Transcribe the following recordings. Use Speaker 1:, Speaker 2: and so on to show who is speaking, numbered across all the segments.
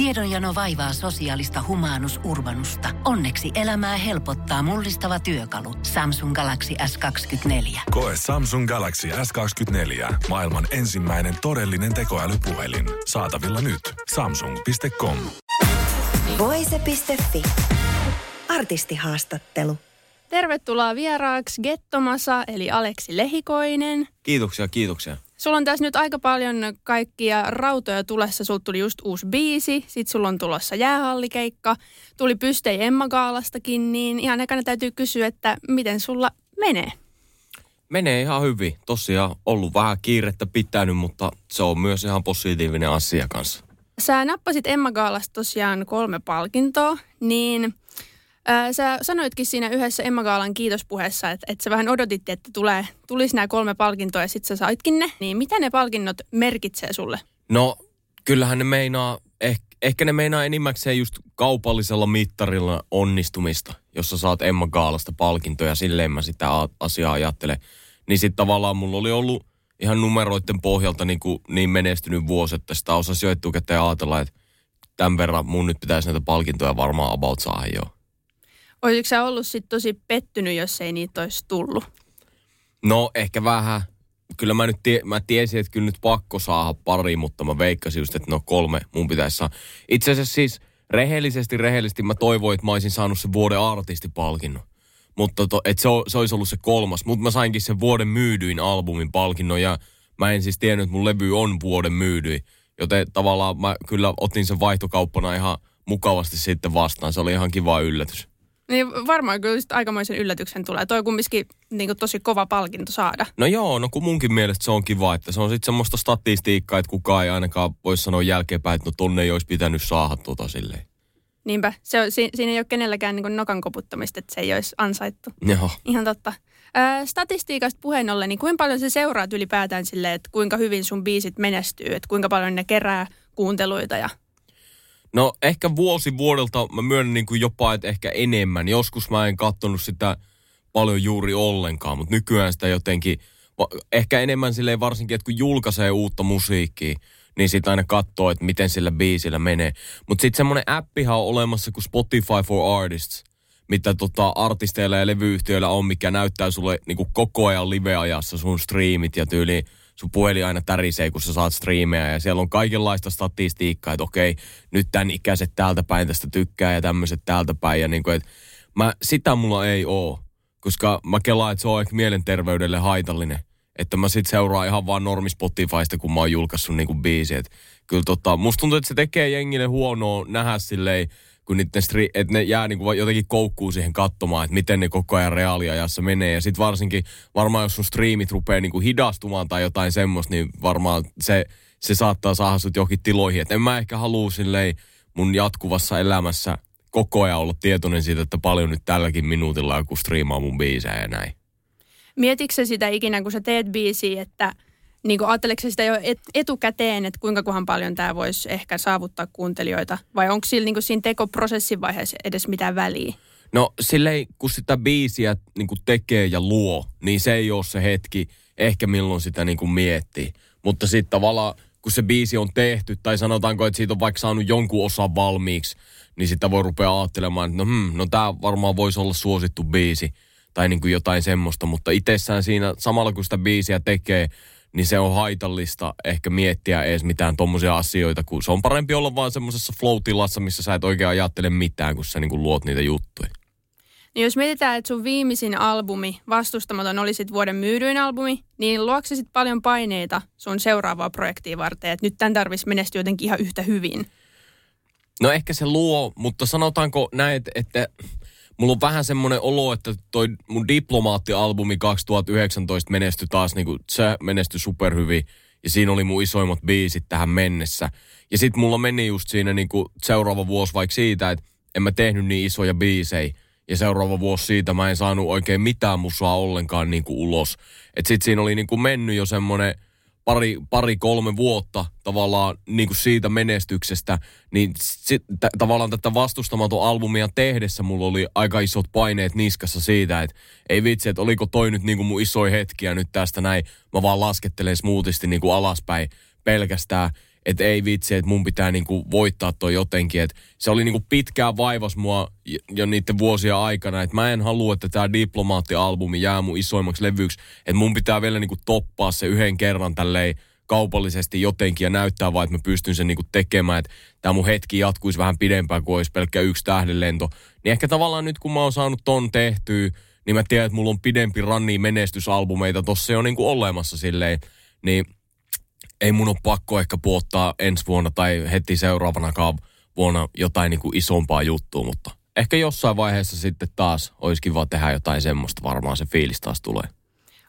Speaker 1: Tiedonjano vaivaa sosiaalista humanus urbanusta. Onneksi elämää helpottaa mullistava työkalu. Samsung Galaxy S24.
Speaker 2: Koe Samsung Galaxy S24. Maailman ensimmäinen todellinen tekoälypuhelin. Saatavilla nyt. Samsung.com.
Speaker 3: Voise.fi. Artistihaastattelu.
Speaker 4: Tervetuloa vieraaksi Gettomasa eli Aleksi Lehikoinen.
Speaker 5: Kiitoksia, kiitoksia.
Speaker 4: Sulla on tässä nyt aika paljon kaikkia rautoja tulessa. Sulla tuli just uusi biisi, sit sulla on tulossa jäähallikeikka, tuli Pystei Emma Gaalastakin, niin ihan ekana täytyy kysyä, että miten sulla menee?
Speaker 5: Menee ihan hyvin. Tosiaan ollut vähän kiirettä pitänyt, mutta se on myös ihan positiivinen asia kanssa.
Speaker 4: Sä nappasit Emma Gaalasta tosiaan kolme palkintoa, niin Sä sanoitkin siinä yhdessä Emma Gaalan kiitospuheessa, että, että sä vähän odotit, että tulee, tulisi nämä kolme palkintoa ja sitten sä saitkin ne. Niin mitä ne palkinnot merkitsee sulle?
Speaker 5: No, kyllähän ne meinaa, eh, ehkä ne meinaa enimmäkseen just kaupallisella mittarilla onnistumista, jossa saat Emma Gaalasta palkintoja, silleen mä sitä asiaa ajattelen. Niin sitten tavallaan mulla oli ollut ihan numeroiden pohjalta niin, kuin niin menestynyt vuosi, että sitä osasi jo etukäteen ajatella, että tämän verran mun nyt pitäisi näitä palkintoja varmaan about saada jo.
Speaker 4: Olisitko sä ollut sit tosi pettynyt, jos ei niitä olisi tullut?
Speaker 5: No ehkä vähän. Kyllä mä nyt tie, mä tiesin, että kyllä nyt pakko saada pari, mutta mä veikkasin just, että no kolme mun pitäisi saada. Itse asiassa siis rehellisesti, rehellisesti mä toivoin, että mä olisin saanut sen vuoden artistipalkinnon. Mutta to, että se, se olisi ollut se kolmas. Mutta mä sainkin sen vuoden myydyin albumin palkinnon ja mä en siis tiennyt, että mun levy on vuoden myydyin. Joten tavallaan mä kyllä otin sen vaihtokauppana ihan mukavasti sitten vastaan. Se oli ihan kiva yllätys.
Speaker 4: Niin varmaan kyllä aikamoisen yllätyksen tulee. Toi on kumminkin niin tosi kova palkinto saada.
Speaker 5: No joo, no kun munkin mielestä se on kiva, että se on sitten semmoista statistiikkaa, että kukaan ei ainakaan voi sanoa jälkeenpäin, että no tonne ei olisi pitänyt saada tota silleen.
Speaker 4: Niinpä, se on, si, siinä ei ole kenelläkään niin nokan koputtamista, että se ei olisi ansaittu.
Speaker 5: Joo.
Speaker 4: Ihan totta. Ö, statistiikasta puheen ollen, niin kuinka paljon se seuraat ylipäätään silleen, että kuinka hyvin sun biisit menestyy, että kuinka paljon ne kerää kuunteluita ja
Speaker 5: No ehkä vuosi vuodelta mä myönnän niin kuin jopa, että ehkä enemmän. Joskus mä en katsonut sitä paljon juuri ollenkaan, mutta nykyään sitä jotenkin, ehkä enemmän silleen varsinkin, että kun julkaisee uutta musiikkia, niin sitä aina katsoo, että miten sillä biisillä menee. Mutta sitten semmoinen appihan on olemassa kuin Spotify for Artists, mitä tota artisteilla ja levyyhtiöillä on, mikä näyttää sulle niin kuin koko ajan live-ajassa sun streamit ja tyyli sun puhelin aina tärisee, kun sä saat striimejä ja siellä on kaikenlaista statistiikkaa, että okei, nyt tämän ikäiset täältä päin tästä tykkää ja tämmöiset täältä päin ja niin kuin, että mä, sitä mulla ei oo, koska mä kelaan, että se on ehkä mielenterveydelle haitallinen. Että mä sit seuraan ihan vaan normi Spotifysta, kun mä oon julkaissut niinku biisi. Kyllä tota, musta tuntuu, että se tekee jengille huonoa nähdä silleen, kun niiden stri- että ne jää niinku jotenkin koukkuu siihen katsomaan, että miten ne koko ajan reaaliajassa menee. Ja sitten varsinkin, varmaan jos sun striimit rupeaa niinku hidastumaan tai jotain semmoista, niin varmaan se, se saattaa saada sut johonkin tiloihin. Että en mä ehkä halua silleen mun jatkuvassa elämässä koko ajan olla tietoinen siitä, että paljon nyt tälläkin minuutilla joku striimaa mun biisejä ja näin.
Speaker 4: Mietitkö sitä ikinä, kun sä teet biisiä, että – niin kuin, ajatteleeko sitä jo et, etukäteen, että kuinka kohan paljon tämä voisi ehkä saavuttaa kuuntelijoita? Vai onko sillä niin siinä tekoprosessin vaiheessa edes mitään väliä?
Speaker 5: No silleen, kun sitä biisiä niin kuin tekee ja luo, niin se ei ole se hetki ehkä milloin sitä niin kuin miettii. Mutta sitten tavallaan, kun se biisi on tehty, tai sanotaanko, että siitä on vaikka saanut jonkun osan valmiiksi, niin sitä voi rupea ajattelemaan, että no, hmm, no tämä varmaan voisi olla suosittu biisi, tai niin kuin jotain semmoista. Mutta itsessään siinä, samalla kun sitä biisiä tekee, niin se on haitallista ehkä miettiä edes mitään tommosia asioita, kun se on parempi olla vaan semmoisessa flow-tilassa, missä sä et oikein ajattele mitään, kun sä niin kuin luot niitä juttuja.
Speaker 4: Niin jos mietitään, että sun viimeisin albumi, Vastustamaton, oli sit vuoden myydyin albumi, niin luokse sit paljon paineita sun seuraavaa projektia varten, että nyt tämän tarvitsisi menestyä jotenkin ihan yhtä hyvin?
Speaker 5: No ehkä se luo, mutta sanotaanko näin, että mulla on vähän semmoinen olo, että toi mun diplomaattialbumi 2019 menestyi taas, niin kuin, se menestyi superhyvin. Ja siinä oli mun isoimmat biisit tähän mennessä. Ja sit mulla meni just siinä niin kuin seuraava vuosi vaikka siitä, että en mä tehnyt niin isoja biisejä. Ja seuraava vuosi siitä mä en saanut oikein mitään musaa ollenkaan niin kuin ulos. Et sit siinä oli niin kuin mennyt jo semmoinen – pari, pari kolme vuotta tavallaan niin kuin siitä menestyksestä, niin sit, t- tavallaan tätä vastustamaton albumia tehdessä mulla oli aika isot paineet niskassa siitä, että ei vitsi, että oliko toi nyt niin kuin mun isoja hetkiä nyt tästä näin, mä vaan laskettelen smoothisti niin kuin alaspäin pelkästään, että ei vitsi, että mun pitää niinku voittaa toi jotenkin. Et se oli niinku pitkään vaivas mua jo niiden vuosia aikana, että mä en halua, että tämä diplomaattialbumi jää mun isoimmaksi levyksi. Että mun pitää vielä niinku toppaa se yhden kerran tälleen kaupallisesti jotenkin ja näyttää vaan, että mä pystyn sen niinku tekemään, että tämä mun hetki jatkuisi vähän pidempään kuin olisi pelkkä yksi tähdenlento. Niin ehkä tavallaan nyt kun mä oon saanut ton tehtyä, niin mä tiedän, että mulla on pidempi ranni menestysalbumeita tossa jo niinku olemassa silleen, niin ei mun ole pakko ehkä puottaa ensi vuonna tai heti seuraavanakaan vuonna jotain niinku isompaa juttua, mutta ehkä jossain vaiheessa sitten taas olisi kiva tehdä jotain semmoista, varmaan se fiilis taas tulee.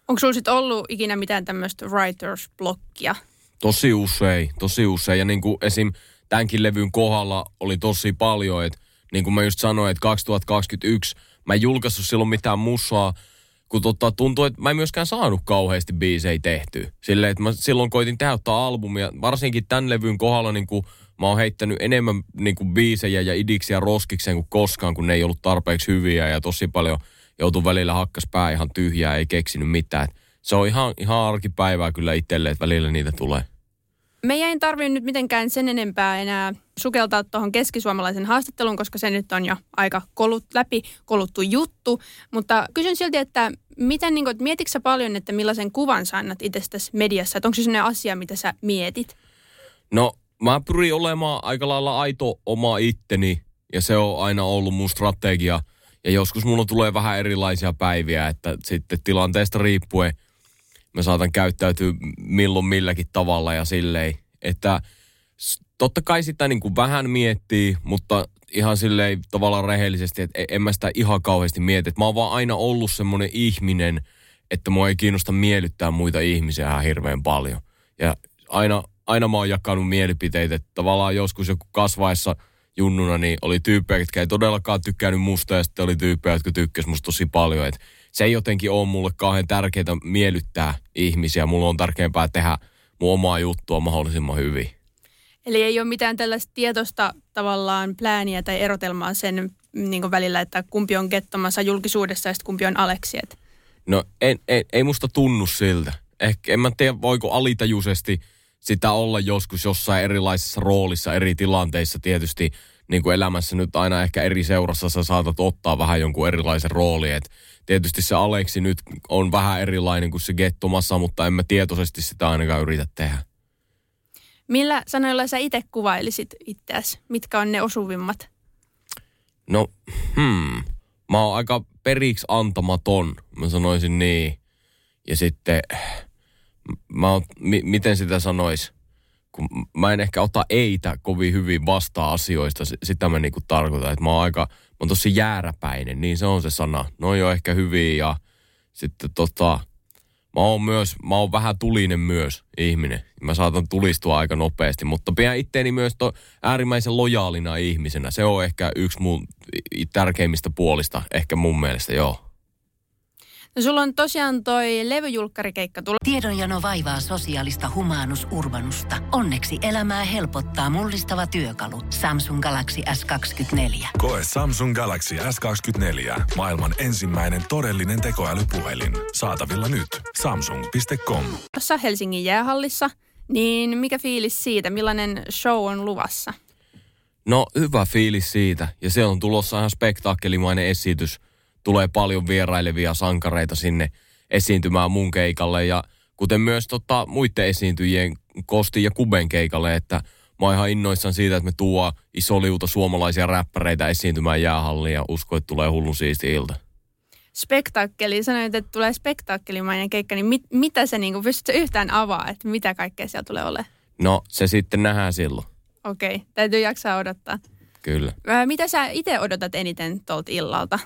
Speaker 4: Onko sulla sitten ollut ikinä mitään tämmöistä writers-blokkia?
Speaker 5: Tosi usein, tosi usein. Ja niin kuin esim. tämänkin levyn kohdalla oli tosi paljon, että niin kuin mä just sanoin, että 2021 mä en julkaissut silloin mitään musaa, kun tota, tuntuu, että mä en myöskään saanut kauheasti biisejä tehtyä. Silleen, että mä silloin koitin tehdä albumia, varsinkin tämän levyn kohdalla niin kuin mä oon heittänyt enemmän niin kuin biisejä ja idiksiä roskikseen kuin koskaan, kun ne ei ollut tarpeeksi hyviä ja tosi paljon joutui välillä hakkas pää ihan tyhjää, ei keksinyt mitään. Se on ihan, ihan arkipäivää kyllä itselle, että välillä niitä tulee.
Speaker 4: Me ei tarvitse nyt mitenkään sen enempää enää sukeltaa tuohon keskisuomalaisen haastatteluun, koska se nyt on jo aika kolut läpi, koluttu juttu. Mutta kysyn silti, että miten, niin kuin, mietitkö paljon, että millaisen kuvan sä annat itsestäsi mediassa? Että onko se sellainen asia, mitä sä mietit?
Speaker 5: No, mä pyrin olemaan aika lailla aito oma itteni ja se on aina ollut mun strategia. Ja joskus mulla tulee vähän erilaisia päiviä, että sitten tilanteesta riippuen – mä saatan käyttäytyä milloin milläkin tavalla ja silleen, että totta kai sitä niin kuin vähän miettii, mutta ihan silleen tavallaan rehellisesti, että e-, en mä sitä ihan kauheasti mieti. Mä oon vaan aina ollut semmoinen ihminen, että mua ei kiinnosta miellyttää muita ihmisiä ihan hirveän paljon. Ja aina, aina mä oon jakanut mielipiteitä, että tavallaan joskus joku kasvaessa junnuna, niin oli tyyppejä, jotka ei todellakaan tykkäänyt musta, ja sitten oli tyyppejä, jotka tykkäsivät musta tosi paljon. Että se ei jotenkin ole mulle kauhean tärkeää miellyttää ihmisiä. Mulla on tärkeämpää tehdä mun omaa juttua mahdollisimman hyvin.
Speaker 4: Eli ei ole mitään tällaista tietoista tavallaan plääniä tai erotelmaa sen niin välillä, että kumpi on kettomassa julkisuudessa ja kumpi on Aleksi? Et.
Speaker 5: No en, en, ei musta tunnu siltä. Ehkä en mä tiedä, voiko alitajuisesti sitä olla joskus jossain erilaisessa roolissa, eri tilanteissa tietysti niin kuin elämässä nyt aina ehkä eri seurassa sä saatat ottaa vähän jonkun erilaisen roolin. Et tietysti se Aleksi nyt on vähän erilainen kuin se Gettomassa, mutta en mä tietoisesti sitä ainakaan yritä tehdä.
Speaker 4: Millä sanoilla sä itse kuvailisit itseäsi? Mitkä on ne osuvimmat?
Speaker 5: No, hmm. Mä oon aika periksi antamaton, mä sanoisin niin. Ja sitten, mä oon, mi, miten sitä sanois? Kun mä en ehkä ota eitä kovin hyvin vastaan asioista, sitä mä niinku tarkoitan, että mä oon aika, mä oon tosi jääräpäinen, niin se on se sana. No on jo ehkä hyvin ja sitten tota, mä oon myös, mä oon vähän tulinen myös ihminen. Mä saatan tulistua aika nopeasti, mutta pidän itteeni myös to, äärimmäisen lojaalina ihmisenä. Se on ehkä yksi mun tärkeimmistä puolista, ehkä mun mielestä, joo.
Speaker 4: No sulla on tosiaan toi levyjulkkarikeikka tulla.
Speaker 1: Tiedonjano vaivaa sosiaalista humanus urbanusta. Onneksi elämää helpottaa mullistava työkalu. Samsung Galaxy S24.
Speaker 2: Koe Samsung Galaxy S24. Maailman ensimmäinen todellinen tekoälypuhelin. Saatavilla nyt. Samsung.com.
Speaker 4: Tuossa Helsingin jäähallissa. Niin mikä fiilis siitä? Millainen show on luvassa?
Speaker 5: No hyvä fiilis siitä. Ja se on tulossa ihan spektaakkelimainen esitys – tulee paljon vierailevia sankareita sinne esiintymään mun keikalle ja kuten myös tota, muiden esiintyjien Kosti ja Kuben keikalle, että mä oon ihan innoissaan siitä, että me tuo iso liuta suomalaisia räppäreitä esiintymään jäähalliin ja usko, että tulee hullun siisti ilta.
Speaker 4: Spektaakkeli, sanoit, että tulee spektaakkelimainen keikka, niin mit, mitä se niin pystytkö yhtään avaa, että mitä kaikkea siellä tulee olemaan?
Speaker 5: No se sitten nähdään silloin.
Speaker 4: Okei, okay, täytyy jaksaa odottaa.
Speaker 5: Kyllä.
Speaker 4: Mitä sä itse odotat eniten tuolta illalta?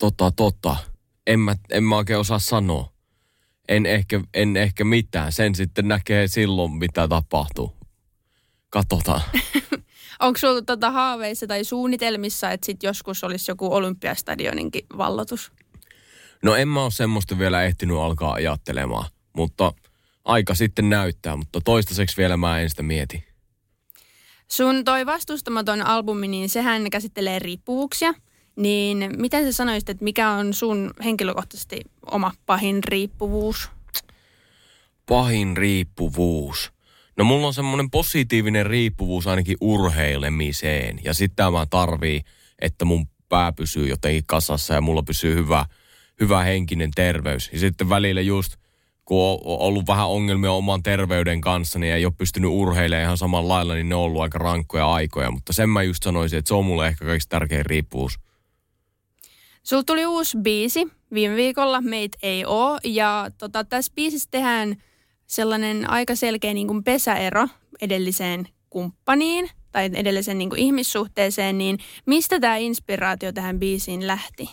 Speaker 5: Tota, tota. En mä, en mä oikein osaa sanoa. En ehkä, en ehkä mitään. Sen sitten näkee silloin, mitä tapahtuu. Katsotaan.
Speaker 4: Onko sulla tota haaveissa tai suunnitelmissa, että sit joskus olisi joku olympiastadioninkin vallotus?
Speaker 5: No en mä ole semmoista vielä ehtinyt alkaa ajattelemaan, mutta aika sitten näyttää, mutta toistaiseksi vielä mä en sitä mieti.
Speaker 4: Sun toi vastustamaton albumi, niin sehän käsittelee riippuvuuksia – niin miten sä sanoisit, että mikä on sun henkilökohtaisesti oma pahin riippuvuus?
Speaker 5: Pahin riippuvuus? No mulla on semmoinen positiivinen riippuvuus ainakin urheilemiseen. Ja sitten mä tarvii, että mun pää pysyy jotenkin kasassa ja mulla pysyy hyvä, hyvä henkinen terveys. Ja sitten välillä just, kun on ollut vähän ongelmia oman terveyden kanssa, niin ei ole pystynyt urheilemaan ihan samalla lailla, niin ne on ollut aika rankkoja aikoja. Mutta sen mä just sanoisin, että se on mulle ehkä kaikista tärkein riippuvuus.
Speaker 4: Sulla tuli uusi biisi viime viikolla, Meitä ei oo. Ja tota, tässä biisissä tehdään sellainen aika selkeä niin kuin pesäero edelliseen kumppaniin tai edelliseen niin kuin ihmissuhteeseen, niin mistä tämä inspiraatio tähän biisiin lähti?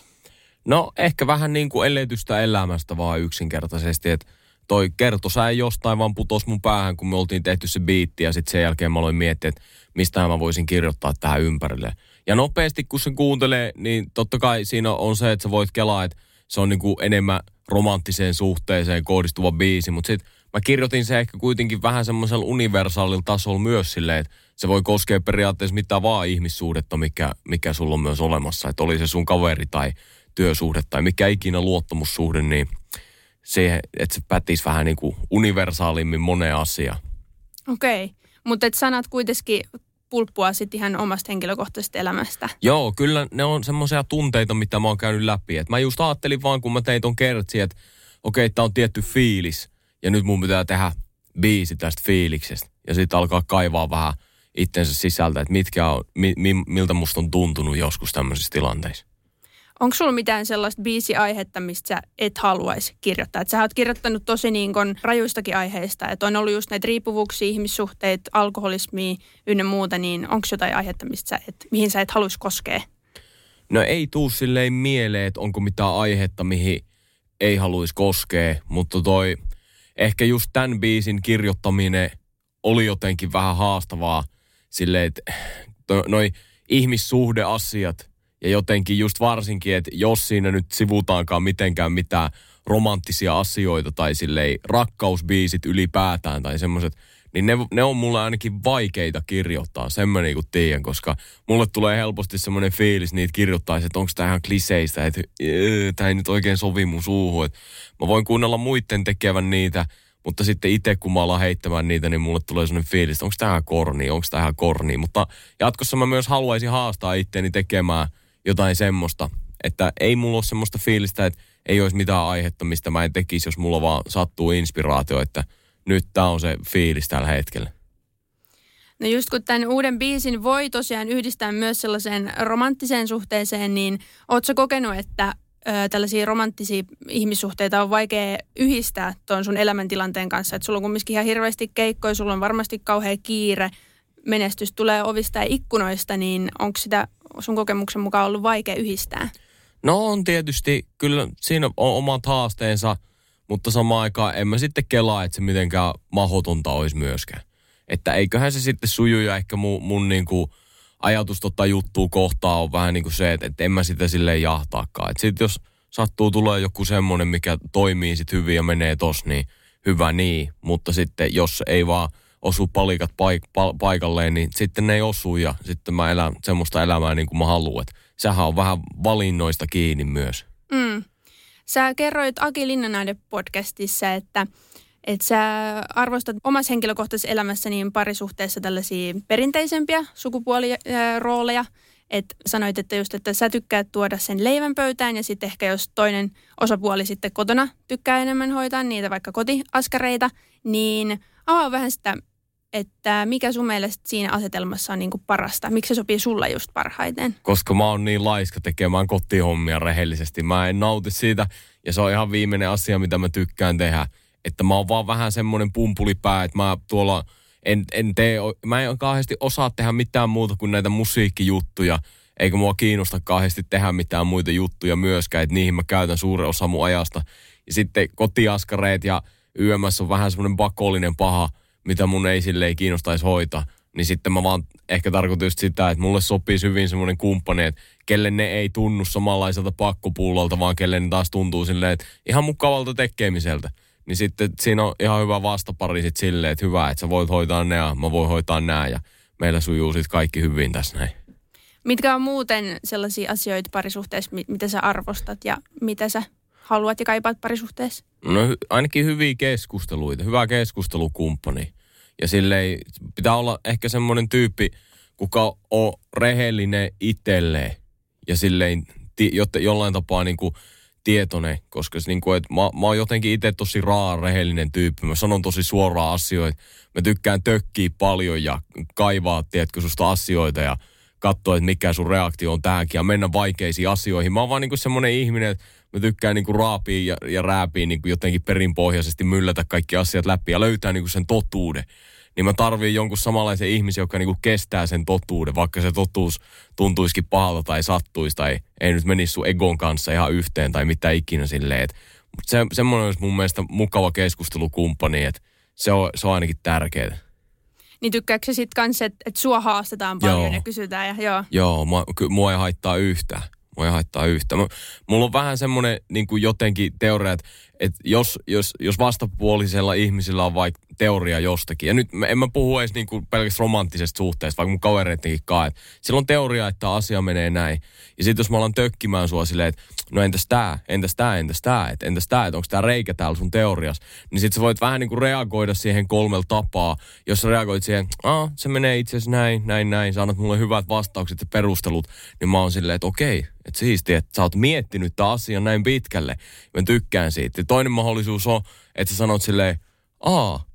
Speaker 5: No ehkä vähän niin kuin eletystä elämästä vaan yksinkertaisesti, että toi kertosä ei jostain vaan putos mun päähän, kun me oltiin tehty se biitti ja sitten sen jälkeen mä aloin miettiä, että mistä mä voisin kirjoittaa tähän ympärille. Ja nopeasti kun se kuuntelee, niin totta kai siinä on se, että sä voit kelaa, että se on niin kuin enemmän romanttiseen suhteeseen kohdistuva biisi, mutta sitten mä kirjoitin se ehkä kuitenkin vähän semmoisella universaalilla tasolla myös silleen, että se voi koskea periaatteessa mitä vaan ihmissuhdetta, mikä, mikä sulla on myös olemassa. Että oli se sun kaveri tai työsuhde tai mikä ikinä luottamussuhde, niin se, että se pätisi vähän niin kuin universaalimmin moneen asiaan.
Speaker 4: Okei, okay. mutta sanat kuitenkin pulppua sitten ihan omasta henkilökohtaisesta elämästä.
Speaker 5: Joo, kyllä ne on semmoisia tunteita, mitä mä oon käynyt läpi. Et mä just ajattelin vaan, kun mä tein ton kertsi, että okei, okay, tää on tietty fiilis ja nyt mun pitää tehdä biisi tästä fiiliksestä. Ja sitten alkaa kaivaa vähän itsensä sisältä, että mitkä on, mi, mi, miltä musta on tuntunut joskus tämmöisissä tilanteissa.
Speaker 4: Onko sulla mitään sellaista biisiaihetta, mistä sä et haluaisi kirjoittaa? Et sä oot kirjoittanut tosi niin kun rajuistakin aiheista, että on ollut just näitä riippuvuuksia, ihmissuhteet, alkoholismia ynnä muuta, niin onko jotain aihetta, mistä sä et, mihin sä et haluaisi koskea?
Speaker 5: No ei tuu silleen mieleen, että onko mitään aihetta, mihin ei haluaisi koskea, mutta toi ehkä just tämän biisin kirjoittaminen oli jotenkin vähän haastavaa silleen, että noin ihmissuhdeasiat ja jotenkin just varsinkin, että jos siinä nyt sivutaankaan mitenkään mitään romanttisia asioita tai silleen rakkausbiisit ylipäätään tai semmoiset, niin ne, ne on mulle ainakin vaikeita kirjoittaa, sen mä niinku tiedän, koska mulle tulee helposti semmoinen fiilis niitä kirjoittaisi, että onko tämä ihan kliseistä, että tämä ei nyt oikein sovi mun suuhun. Et mä voin kuunnella muiden tekevän niitä, mutta sitten itse kun mä alan heittämään niitä, niin mulle tulee sellainen fiilis, että onko tämä korni, onko tämä korni. Mutta jatkossa mä myös haluaisin haastaa itteeni tekemään jotain semmoista, että ei mulla ole semmoista fiilistä, että ei olisi mitään aihetta, mistä mä en tekisi, jos mulla vaan sattuu inspiraatio, että nyt tämä on se fiilis tällä hetkellä.
Speaker 4: No just kun tämän uuden biisin voi tosiaan yhdistää myös sellaiseen romanttiseen suhteeseen, niin ootko kokenut, että ö, tällaisia romanttisia ihmissuhteita on vaikea yhdistää tuon sun elämäntilanteen kanssa? Että sulla on kumminkin ihan hirveästi keikkoja, sulla on varmasti kauhea kiire, menestys tulee ovista ja ikkunoista, niin onko sitä sun kokemuksen mukaan ollut vaikea yhdistää?
Speaker 5: No on tietysti, kyllä siinä on omat haasteensa, mutta samaan aikaan en mä sitten kelaa, että se mitenkään mahdotonta olisi myöskään. Että eiköhän se sitten suju ja ehkä mun, mun niin kuin ajatus tota juttua kohtaa on vähän niin kuin se, että, että en mä sitä silleen jahtaakaan. Että sitten jos sattuu tulee joku semmoinen, mikä toimii sitten hyvin ja menee tos, niin hyvä niin. Mutta sitten jos ei vaan osu palikat paik- pa- paikalleen, niin sitten ne ei osu ja sitten mä elän semmoista elämää niin kuin mä haluan. Sehän on vähän valinnoista kiinni myös.
Speaker 4: Mm. Sä kerroit Aki Linnanaiden podcastissa, että, että sä arvostat omassa henkilökohtaisessa elämässä niin parisuhteessa tällaisia perinteisempiä sukupuolirooleja. Että sanoit, että just, että sä tykkäät tuoda sen leivän pöytään ja sitten ehkä jos toinen osapuoli sitten kotona tykkää enemmän hoitaa niitä vaikka kotiaskareita, niin avaa vähän sitä, että mikä sun mielestä siinä asetelmassa on niin kuin parasta? Miksi se sopii sulla just parhaiten?
Speaker 5: Koska mä oon niin laiska tekemään kotihommia rehellisesti. Mä en nauti siitä ja se on ihan viimeinen asia, mitä mä tykkään tehdä. Että mä oon vaan vähän semmoinen pumpulipää, että mä tuolla en, en tee, mä en kauheasti osaa tehdä mitään muuta kuin näitä musiikkijuttuja. Eikä mua kiinnosta kauheasti tehdä mitään muita juttuja myöskään, että niihin mä käytän suuren osa mun ajasta. Ja sitten kotiaskareet ja YMS on vähän semmoinen pakollinen paha, mitä mun ei silleen kiinnostaisi hoitaa. Niin sitten mä vaan ehkä tarkoitan just sitä, että mulle sopii hyvin semmoinen kumppani, että kelle ne ei tunnu samanlaiselta pakkopullolta, vaan kelle ne taas tuntuu silleen, että ihan mukavalta tekemiseltä. Niin sitten siinä on ihan hyvä vastapari sitten silleen, että hyvä, että sä voit hoitaa ne ja mä voin hoitaa nää ja meillä sujuu sitten kaikki hyvin tässä näin.
Speaker 4: Mitkä on muuten sellaisia asioita parisuhteessa, mitä sä arvostat ja mitä sä haluat ja kaipaat parisuhteessa?
Speaker 5: No ainakin hyviä keskusteluita, hyvä keskustelukumppani. Ja silleen pitää olla ehkä semmoinen tyyppi, kuka on rehellinen itselleen ja silleen ti, jotte, jollain tapaa niin kuin tietoinen, koska niin kuin, että mä, mä oon jotenkin itse tosi raa, rehellinen tyyppi. Mä sanon tosi suoraan asioita. Mä tykkään tökkiä paljon ja kaivaa, tiedätkö, susta asioita ja katsoa, että mikä sun reaktio on tähänkin ja mennä vaikeisiin asioihin. Mä oon vaan niin semmoinen ihminen, että mä tykkään niin kuin raapia ja, ja rääpiä niin kuin jotenkin perinpohjaisesti myllätä kaikki asiat läpi ja löytää niin kuin sen totuuden niin mä tarviin jonkun samanlaisen ihmisen, joka niinku kestää sen totuuden, vaikka se totuus tuntuisikin pahalta tai sattuisi tai ei nyt menisi sun egon kanssa ihan yhteen tai mitä ikinä silleen. Mutta se, semmoinen olisi mun mielestä mukava keskustelukumppani, että se on, se on ainakin tärkeää.
Speaker 4: Niin tykkääkö sit kanssa, että et sua haastetaan paljon joo. ja kysytään? Ja, joo,
Speaker 5: joo mua, mua ei haittaa yhtään. Mua ei haittaa yhtään. Mulla on vähän semmoinen niin jotenkin teoria, että, että jos, jos, jos vastapuolisella ihmisellä on vaikka teoria jostakin. Ja nyt en mä puhu edes niinku pelkästään romanttisesta suhteesta, vaikka mun kavereittenkin kai. Sillä on teoria, että asia menee näin. Ja sitten jos mä alan tökkimään sua silleen, että no entäs tää, entäs tää, entäs tää, että entäs tää, että onko tää reikä täällä sun teorias, niin sit sä voit vähän niinku reagoida siihen kolmella tapaa. Jos sä reagoit siihen, ah, se menee itse asiassa näin, näin, näin, sä annat mulle hyvät vastaukset ja perustelut, niin mä oon silleen, että okei, että siistiä, että sä oot miettinyt tämän asian näin pitkälle. Mä tykkään siitä. Ja toinen mahdollisuus on, että sä sanot silleen, aa,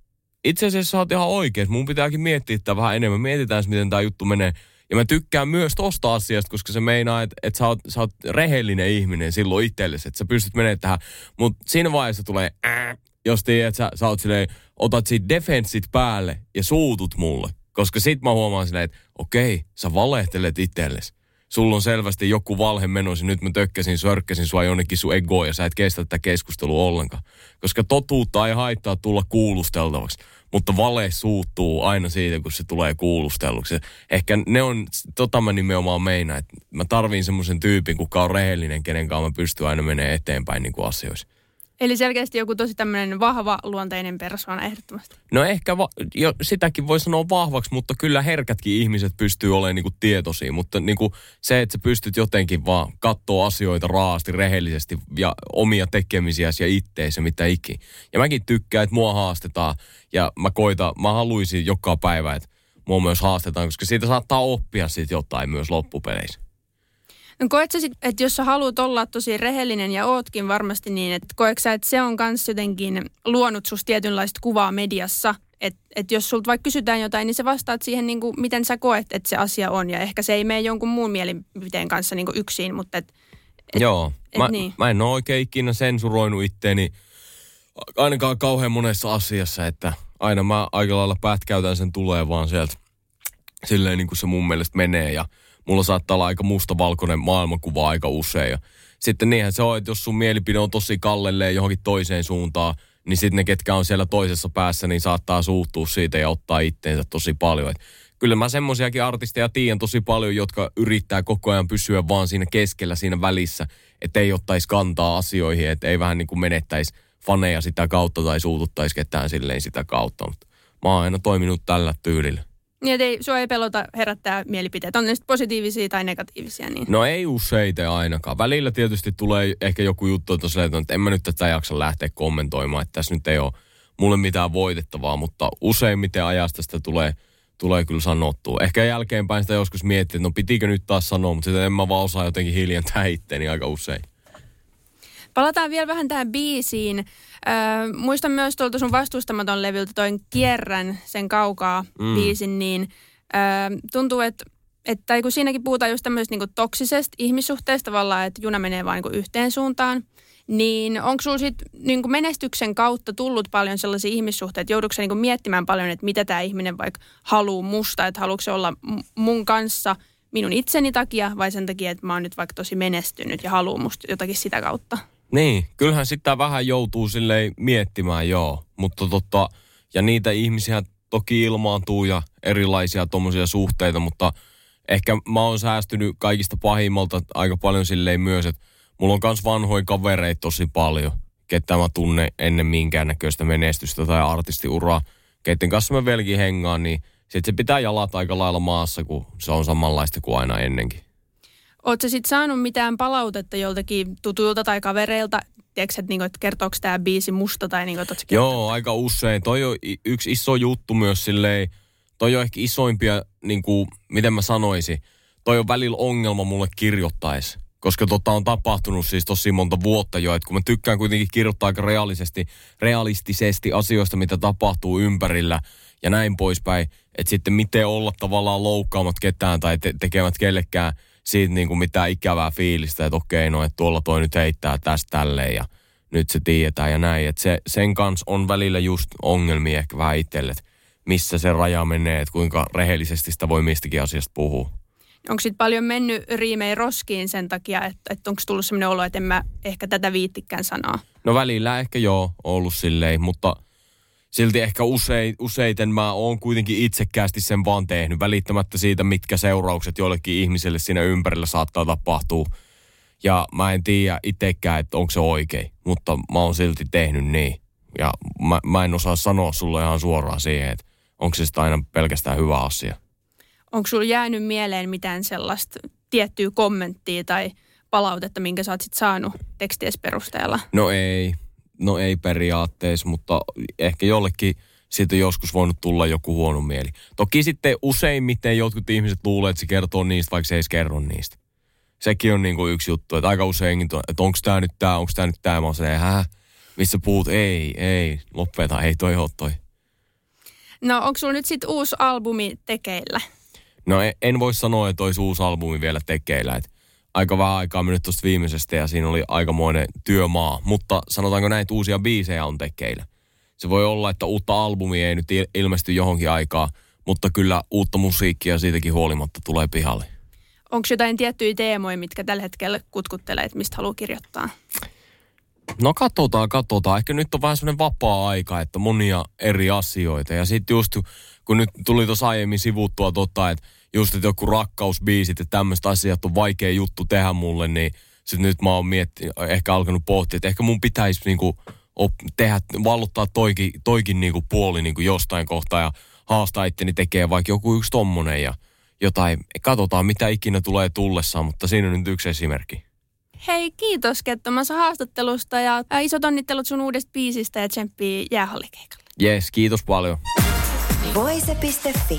Speaker 5: itse asiassa oot ihan oikein. Mun pitääkin miettiä tätä vähän enemmän. Mietitään, miten tämä juttu menee. Ja mä tykkään myös tosta asiasta, koska se meinaa, että, että sä, oot, sä oot rehellinen ihminen silloin itsellesi, että sä pystyt menemään tähän. Mutta siinä vaiheessa tulee, äh, jos tiedät, että sä, sä oot silleen, otat siitä defenssit päälle ja suutut mulle. Koska sit mä huomaan silleen, että okei, sä valehtelet itsellesi sulla on selvästi joku valhe menossa, nyt mä tökkäsin, sörkkäsin sua jonnekin sun egoa ja sä et kestä tätä keskustelua ollenkaan. Koska totuutta ei haittaa tulla kuulusteltavaksi, mutta vale suuttuu aina siitä, kun se tulee kuulustelluksi. Ehkä ne on, tota mä nimenomaan meinaan, että mä tarviin semmoisen tyypin, kuka on rehellinen, kenen kanssa mä pystyn aina menemään eteenpäin niin kuin asioissa.
Speaker 4: Eli selkeästi joku tosi tämmöinen vahva luonteinen persoona ehdottomasti.
Speaker 5: No ehkä va- jo, sitäkin voi sanoa vahvaksi, mutta kyllä herkätkin ihmiset pystyy olemaan niinku tietoisia. Mutta niinku se, että sä pystyt jotenkin vaan katsoa asioita raasti, rehellisesti ja omia tekemisiäsi ja itteensä, mitä ikin. Ja mäkin tykkään, että mua haastetaan ja mä koitan, mä haluaisin joka päivä, että mua myös haastetaan, koska siitä saattaa oppia siitä jotain myös loppupeleissä.
Speaker 4: No koetko sit, että jos sä haluat olla tosi rehellinen ja ootkin varmasti niin, että koetko sä, että se on myös jotenkin luonut susta tietynlaista kuvaa mediassa, että et jos sulta vaikka kysytään jotain, niin sä vastaat siihen, niin kuin, miten sä koet, että se asia on. Ja ehkä se ei mene jonkun muun mielipiteen kanssa niin kuin yksin, mutta et,
Speaker 5: et, Joo, et, mä, niin. mä en ole oikein ikinä sensuroinut itteeni ainakaan kauhean monessa asiassa, että aina mä aika lailla pätkäytän sen tulee vaan sieltä silleen niin kuin se mun mielestä menee ja – mulla saattaa olla aika mustavalkoinen maailmankuva aika usein. Ja sitten niinhän se on, että jos sun mielipide on tosi kallelleen johonkin toiseen suuntaan, niin sitten ne, ketkä on siellä toisessa päässä, niin saattaa suuttua siitä ja ottaa itteensä tosi paljon. Et kyllä mä semmoisiakin artisteja tiedän tosi paljon, jotka yrittää koko ajan pysyä vaan siinä keskellä, siinä välissä, että ei ottaisi kantaa asioihin, että ei vähän niin kuin menettäisi faneja sitä kautta tai suututtaisi ketään silleen sitä kautta. Mutta mä oon aina toiminut tällä tyylillä.
Speaker 4: Niin, ei, sua ei pelota herättää mielipiteitä. On ne sitten positiivisia tai negatiivisia. Niin.
Speaker 5: No ei useita ainakaan. Välillä tietysti tulee ehkä joku juttu, että, se, että en mä nyt tätä jaksa lähteä kommentoimaan, että tässä nyt ei ole mulle mitään voitettavaa, mutta useimmiten ajasta sitä tulee, tulee kyllä sanottua. Ehkä jälkeenpäin sitä joskus miettii, että no pitikö nyt taas sanoa, mutta sitten en mä vaan osaa jotenkin hiljentää itteeni aika usein.
Speaker 4: Palataan vielä vähän tähän biisiin. Öö, muistan myös tuolta sun vastustamaton levyltä toin Kierrän, sen kaukaa mm. biisin, niin öö, tuntuu, että että kun siinäkin puhutaan just tämmöisestä niin toksisesta ihmissuhteesta tavallaan, että juna menee vain niin yhteen suuntaan, niin onko sinulla sit niin menestyksen kautta tullut paljon sellaisia ihmissuhteita, joudutko niin miettimään paljon, että mitä tämä ihminen vaikka haluaa musta, että haluatko se olla mun kanssa minun itseni takia vai sen takia, että mä oon nyt vaikka tosi menestynyt ja haluaa musta jotakin sitä kautta?
Speaker 5: Niin, kyllähän sitä vähän joutuu silleen miettimään, joo. Mutta totta, ja niitä ihmisiä toki ilmaantuu ja erilaisia tuommoisia suhteita, mutta ehkä mä oon säästynyt kaikista pahimmalta aika paljon silleen myös, että mulla on myös vanhoja kavereita tosi paljon, ketä mä tunne ennen minkäännäköistä menestystä tai artistiuraa, keiden kanssa mä vieläkin hengaan, niin sitten se pitää jalata aika lailla maassa, kun se on samanlaista kuin aina ennenkin.
Speaker 4: Oletko sitten saanut mitään palautetta joltakin tutuilta tai kavereilta? Tiedätkö, että, niinku, että kertooko tämä biisi musta tai niinku, että
Speaker 5: Joo, aika usein. Toi on yksi iso juttu myös silleen, toi on ehkä isoimpia, niin kuin, miten mä sanoisin, toi on välillä ongelma mulle kirjoittaisi. Koska tota on tapahtunut siis tosi monta vuotta jo, että kun mä tykkään kuitenkin kirjoittaa aika realisesti, realistisesti asioista, mitä tapahtuu ympärillä ja näin poispäin, että sitten miten olla tavallaan loukkaamat ketään tai te- tekemät kellekään siitä niin kuin mitään ikävää fiilistä, että okei, no että tuolla toi nyt heittää tästä tälleen ja nyt se tiedetään ja näin. Että se, sen kanssa on välillä just ongelmia ehkä vähän itselle, että missä se raja menee, että kuinka rehellisesti sitä voi mistäkin asiasta puhua.
Speaker 4: Onko sitten paljon mennyt riimei roskiin sen takia, että, että onko tullut sellainen olo, että en mä ehkä tätä viittikään sanaa?
Speaker 5: No välillä ehkä joo, ollut silleen, mutta silti ehkä usein, useiten mä oon kuitenkin itsekkäästi sen vaan tehnyt, välittämättä siitä, mitkä seuraukset joillekin ihmiselle siinä ympärillä saattaa tapahtua. Ja mä en tiedä itsekään, että onko se oikein, mutta mä oon silti tehnyt niin. Ja mä, mä en osaa sanoa sulle ihan suoraan siihen, että onko se sitä aina pelkästään hyvä asia.
Speaker 4: Onko sulla jäänyt mieleen mitään sellaista tiettyä kommenttia tai palautetta, minkä sä oot sit saanut teksties perusteella?
Speaker 5: No ei, no ei periaatteessa, mutta ehkä jollekin siitä joskus voinut tulla joku huono mieli. Toki sitten useimmiten jotkut ihmiset luulee, että se kertoo niistä, vaikka se ei kerro niistä. Sekin on niin kuin yksi juttu, että aika usein, että onko tämä nyt tämä, onko tämä nyt tämä. Mä oon se, hä? Missä puhut? Ei, ei, lopeta, ei toi ole toi.
Speaker 4: No onko sulla nyt sitten uusi albumi tekeillä?
Speaker 5: No en, en voi sanoa, että olisi uusi albumi vielä tekeillä. Et aika vähän aikaa mennyt tuosta viimeisestä ja siinä oli aikamoinen työmaa. Mutta sanotaanko näin, että uusia biisejä on tekeillä. Se voi olla, että uutta albumia ei nyt ilmesty johonkin aikaa, mutta kyllä uutta musiikkia siitäkin huolimatta tulee pihalle.
Speaker 4: Onko jotain tiettyjä teemoja, mitkä tällä hetkellä kutkuttelee, että mistä haluaa kirjoittaa?
Speaker 5: No katsotaan, katsotaan. Ehkä nyt on vähän semmoinen vapaa-aika, että monia eri asioita. Ja sitten just kun nyt tuli tuossa aiemmin sivuttua totta, että just että joku rakkausbiisit ja tämmöistä asiat on vaikea juttu tehdä mulle, niin sitten nyt mä oon mietti, ehkä alkanut pohtia, että ehkä mun pitäisi niinku op, tehdä, valluttaa toikin, toikin niinku puoli niinku jostain kohtaa ja haastaa itteni tekee vaikka joku yksi tommonen ja jotain. Katsotaan, mitä ikinä tulee tullessaan, mutta siinä on nyt yksi esimerkki.
Speaker 4: Hei, kiitos Kettomassa haastattelusta ja isot onnittelut sun uudesta biisistä ja tsemppii jäähallikeikalle.
Speaker 5: Yes, kiitos paljon.
Speaker 3: Voise.fi.